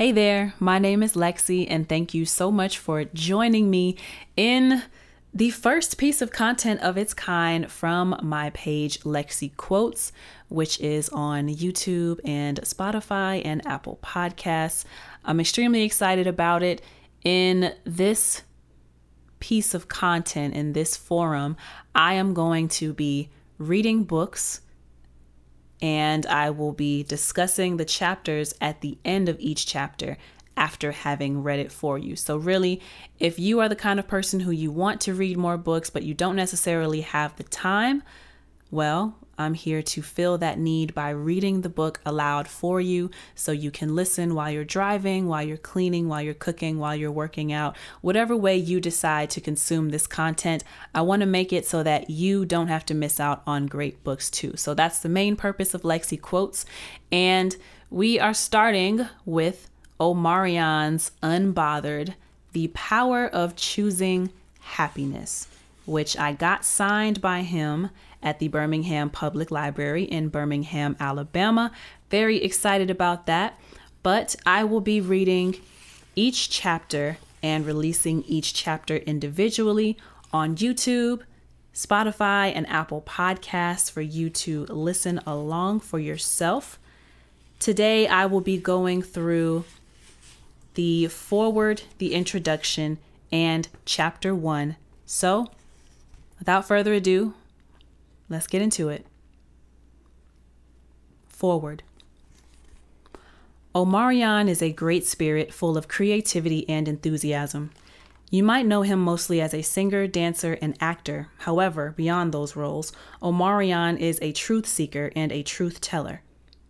Hey there, my name is LexC, and thank you so much for joining me in the first piece of content of its kind from my page, LexC Quotes, which is on YouTube and Spotify and Apple Podcasts. I'm extremely excited about it. In this piece of content, in this forum, I am going to be reading books and I will be discussing the chapters at the end of each chapter after having read it for you. So, really, if you are the kind of person who you want to read more books, but you don't necessarily have the time, well, I'm here to fill that need by reading the book aloud for you so you can listen while you're driving, while you're cleaning, while you're cooking, while you're working out. Whatever way you decide to consume this content, I want to make it so that you don't have to miss out on great books too. So that's the main purpose of LexC Quotes. And we are starting with Omarion's Unbothered The Power of Choosing Happiness, which I got signed by him at the Birmingham Public Library in Birmingham, Alabama. Very excited about that. But I will be reading each chapter and releasing each chapter individually on YouTube, Spotify, and Apple Podcasts for you to listen along for yourself. Today, I will be going through the foreword, the introduction, and chapter one. So, without further ado, Let's get into it. Foreword. Omarion is a great spirit full of creativity and enthusiasm. You might know him mostly as a singer, dancer, and actor. However, beyond those roles, Omarion is a truth seeker and a truth teller.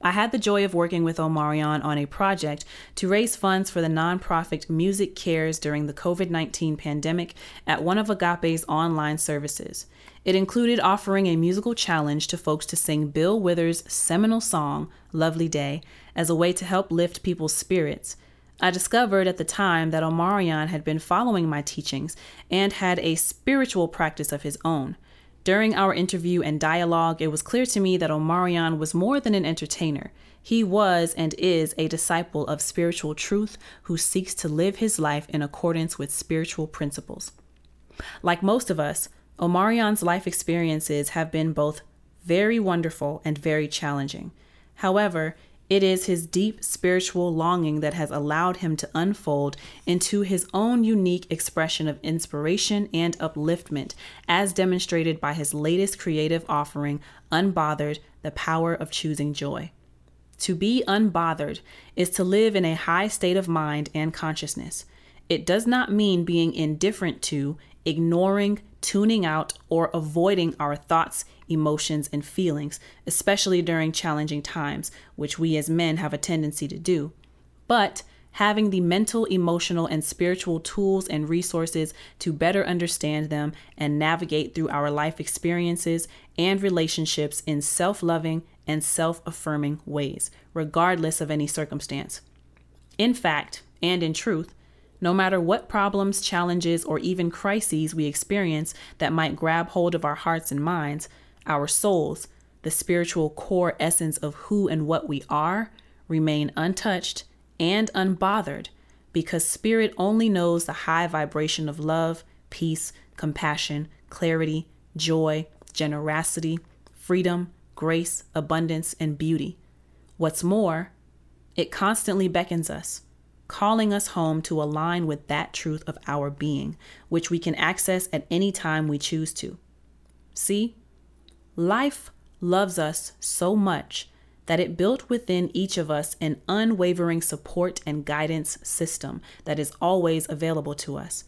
I had the joy of working with Omarion on a project to raise funds for the nonprofit MusiCares during the COVID 19 pandemic at one of Agape's online services. It included offering a musical challenge to folks to sing Bill Withers' seminal song, Lovely Day, as a way to help lift people's spirits. I discovered at the time that Omarion had been following my teachings and had a spiritual practice of his own. During our interview and dialogue, it was clear to me that Omarion was more than an entertainer. He was and is a disciple of spiritual truth who seeks to live his life in accordance with spiritual principles. Like most of us, Omarion's life experiences have been both very wonderful and very challenging. However, it is his deep spiritual longing that has allowed him to unfold into his own unique expression of inspiration and upliftment, as demonstrated by his latest creative offering, Unbothered The Power of Choosing Joy. To be unbothered is to live in a high state of mind and consciousness. It does not mean being indifferent to, ignoring, tuning out, or avoiding our thoughts, emotions, and feelings, especially during challenging times, which we as men have a tendency to do. But having the mental, emotional, and spiritual tools and resources to better understand them and navigate through our life experiences and relationships in self loving and self affirming ways, regardless of any circumstance. In fact, and in truth, no matter what problems, challenges, or even crises we experience that might grab hold of our hearts and minds, our souls, the spiritual core essence of who and what we are, remain untouched and unbothered because spirit only knows the high vibration of love, peace, compassion, clarity, joy, generosity, freedom, grace, abundance, and beauty. What's more, it constantly beckons us calling us home to align with that truth of our being, which we can access at any time we choose to. See, life loves us so much that it built within each of us an unwavering support and guidance system that is always available to us.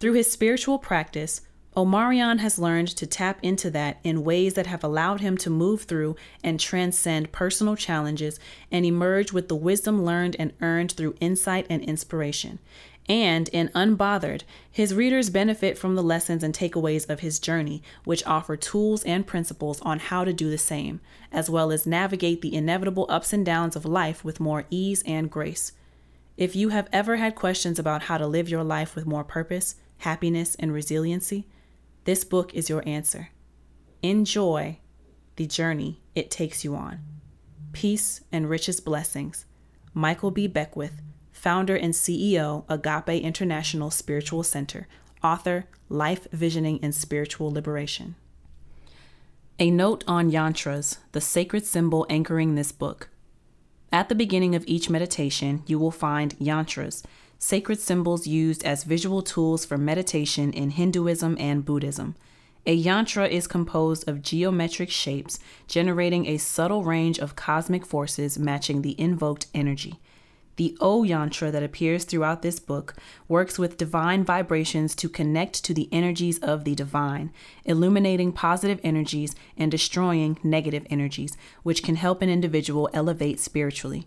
Through his spiritual practice, Omarion has learned to tap into that in ways that have allowed him to move through and transcend personal challenges and emerge with the wisdom learned and earned through insight and inspiration. And in Unbothered, his readers benefit from the lessons and takeaways of his journey, which offer tools and principles on how to do the same, as well as navigate the inevitable ups and downs of life with more ease and grace. If you have ever had questions about how to live your life with more purpose, happiness, and resiliency, this book is your answer. Enjoy the journey it takes you on. Peace and richest blessings. Michael B. Beckwith, founder and CEO, Agape International Spiritual Center, author, Life Visioning and Spiritual Liberation. A note on yantras, the sacred symbol anchoring this book. At the beginning of each meditation, you will find yantras, sacred symbols used as visual tools for meditation in Hinduism and Buddhism. A yantra is composed of geometric shapes, generating a subtle range of cosmic forces matching the invoked energy. The O yantra that appears throughout this book works with divine vibrations to connect to the energies of the divine, illuminating positive energies and destroying negative energies, which can help an individual elevate spiritually.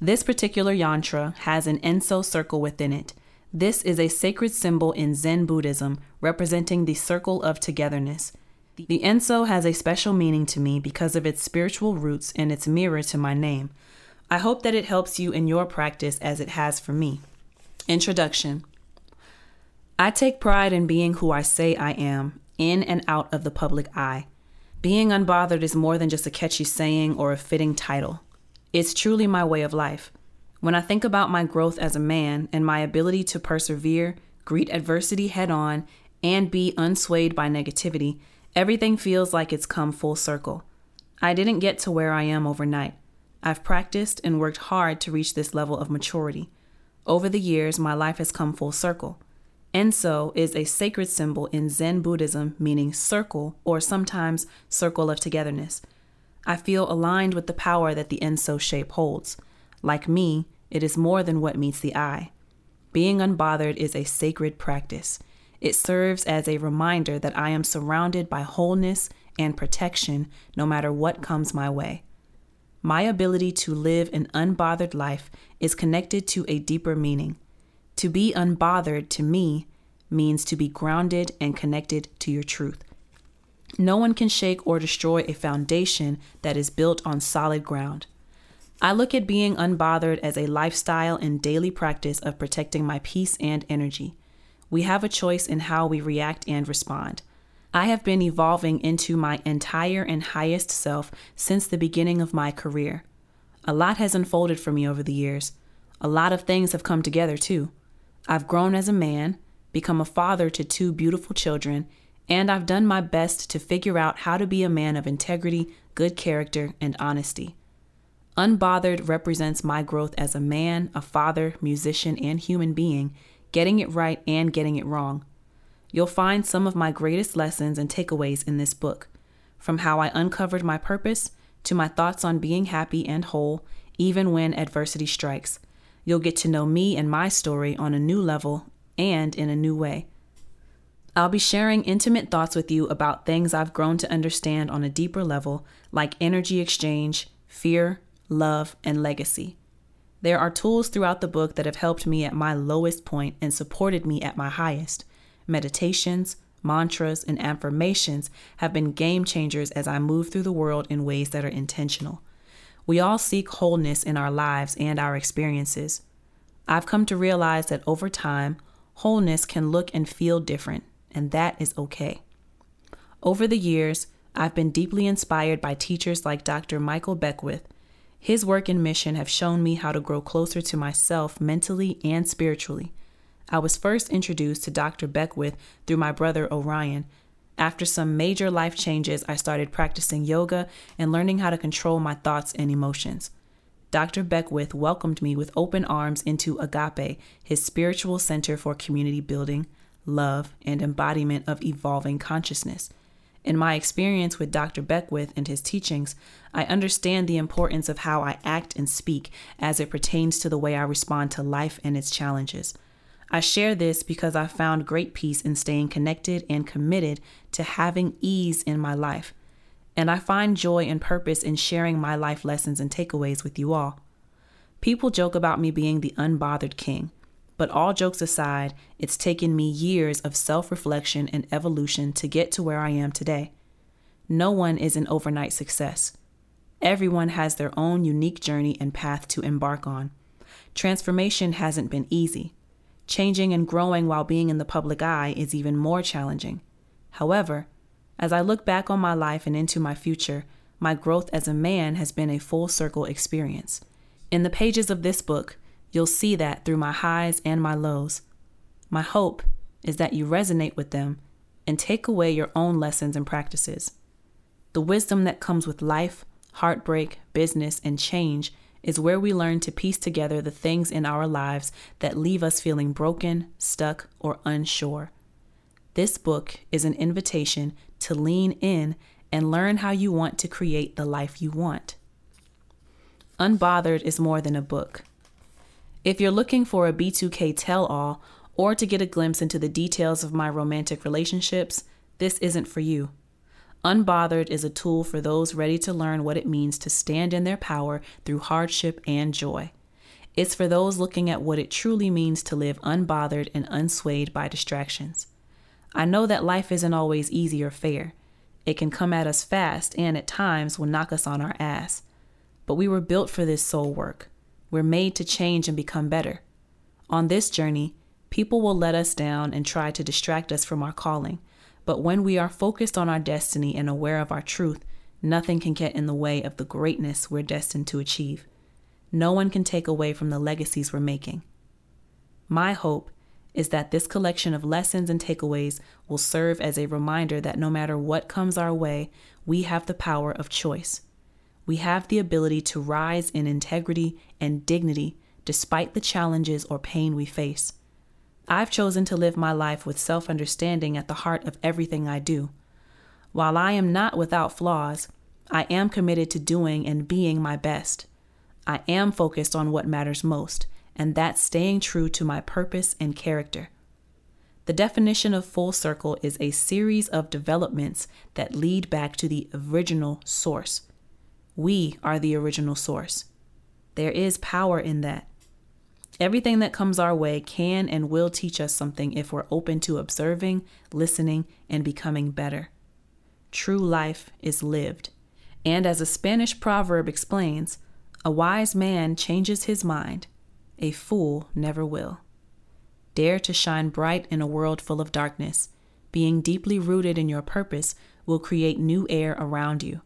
This particular yantra has an Enso circle within it. This is a sacred symbol in Zen Buddhism representing the circle of togetherness. The Enso has a special meaning to me because of its spiritual roots and its mirror to my name. I hope that it helps you in your practice as it has for me. Introduction I take pride in being who I say I am, in and out of the public eye. Being unbothered is more than just a catchy saying or a fitting title. It's truly my way of life. When I think about my growth as a man and my ability to persevere, greet adversity head on, and be unswayed by negativity, everything feels like it's come full circle. I didn't get to where I am overnight. I've practiced and worked hard to reach this level of maturity. Over the years, my life has come full circle. Enso is a sacred symbol in Zen Buddhism, meaning circle or sometimes circle of togetherness. I feel aligned with the power that the Enso shape holds. Like me, it is more than what meets the eye. Being unbothered is a sacred practice. It serves as a reminder that I am surrounded by wholeness and protection no matter what comes my way. My ability to live an unbothered life is connected to a deeper meaning. To be unbothered to me means to be grounded and connected to your truth. No one can shake or destroy a foundation that is built on solid ground. I look at being unbothered as a lifestyle and daily practice of protecting my peace and energy. We have a choice in how we react and respond. I have been evolving into my entire and highest self since the beginning of my career. A lot has unfolded for me over the years. A lot of things have come together, too. I've grown as a man, become a father to two beautiful children, and I've done my best to figure out how to be a man of integrity, good character, and honesty. Unbothered represents my growth as a man, a father, musician, and human being, getting it right and getting it wrong. You'll find some of my greatest lessons and takeaways in this book, from how I uncovered my purpose to my thoughts on being happy and whole, even when adversity strikes. You'll get to know me and my story on a new level and in a new way. I'll be sharing intimate thoughts with you about things I've grown to understand on a deeper level, like energy exchange, fear, love, and legacy. There are tools throughout the book that have helped me at my lowest point and supported me at my highest. Meditations, mantras, and affirmations have been game changers as I move through the world in ways that are intentional. We all seek wholeness in our lives and our experiences. I've come to realize that over time, wholeness can look and feel different, and that is okay. Over the years, I've been deeply inspired by teachers like Dr. Michael Beckwith. His work and mission have shown me how to grow closer to myself mentally and spiritually. I was first introduced to Dr. Beckwith through my brother Orion. After some major life changes, I started practicing yoga and learning how to control my thoughts and emotions. Dr. Beckwith welcomed me with open arms into Agape, his spiritual center for community building, love, and embodiment of evolving consciousness. In my experience with Dr. Beckwith and his teachings, I understand the importance of how I act and speak as it pertains to the way I respond to life and its challenges. I share this because I found great peace in staying connected and committed to having ease in my life. And I find joy and purpose in sharing my life lessons and takeaways with you all. People joke about me being the unbothered king, but all jokes aside, it's taken me years of self reflection and evolution to get to where I am today. No one is an overnight success. Everyone has their own unique journey and path to embark on. Transformation hasn't been easy. Changing and growing while being in the public eye is even more challenging. However, as I look back on my life and into my future, my growth as a man has been a full circle experience. In the pages of this book, You'll see that through my highs and my lows. My hope is that you resonate with them and take away your own lessons and practices. The wisdom that comes with life, heartbreak, business, and change is where we learn to piece together the things in our lives that leave us feeling broken, stuck, or unsure. This book is an invitation to lean in and learn how you want to create the life you want. Unbothered is more than a book. If you're looking for a B2K tell all or to get a glimpse into the details of my romantic relationships, this isn't for you. Unbothered is a tool for those ready to learn what it means to stand in their power through hardship and joy. It's for those looking at what it truly means to live unbothered and unswayed by distractions. I know that life isn't always easy or fair. It can come at us fast and at times will knock us on our ass. But we were built for this soul work. We're made to change and become better. On this journey, people will let us down and try to distract us from our calling. But when we are focused on our destiny and aware of our truth, nothing can get in the way of the greatness we're destined to achieve. No one can take away from the legacies we're making. My hope is that this collection of lessons and takeaways will serve as a reminder that no matter what comes our way, we have the power of choice. We have the ability to rise in integrity and dignity despite the challenges or pain we face. I've chosen to live my life with self understanding at the heart of everything I do. While I am not without flaws, I am committed to doing and being my best. I am focused on what matters most, and that's staying true to my purpose and character. The definition of full circle is a series of developments that lead back to the original source. We are the original source. There is power in that. Everything that comes our way can and will teach us something if we're open to observing, listening, and becoming better. True life is lived. And as a Spanish proverb explains, a wise man changes his mind, a fool never will. Dare to shine bright in a world full of darkness. Being deeply rooted in your purpose will create new air around you.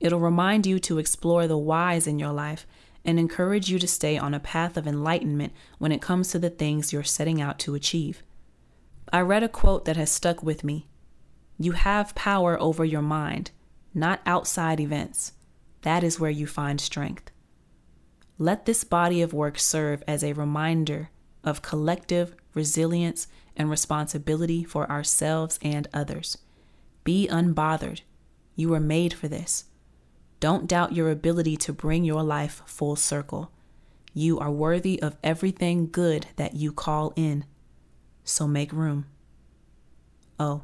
It'll remind you to explore the whys in your life and encourage you to stay on a path of enlightenment when it comes to the things you're setting out to achieve. I read a quote that has stuck with me You have power over your mind, not outside events. That is where you find strength. Let this body of work serve as a reminder of collective resilience and responsibility for ourselves and others. Be unbothered. You were made for this. Don't doubt your ability to bring your life full circle. You are worthy of everything good that you call in. So make room. Oh,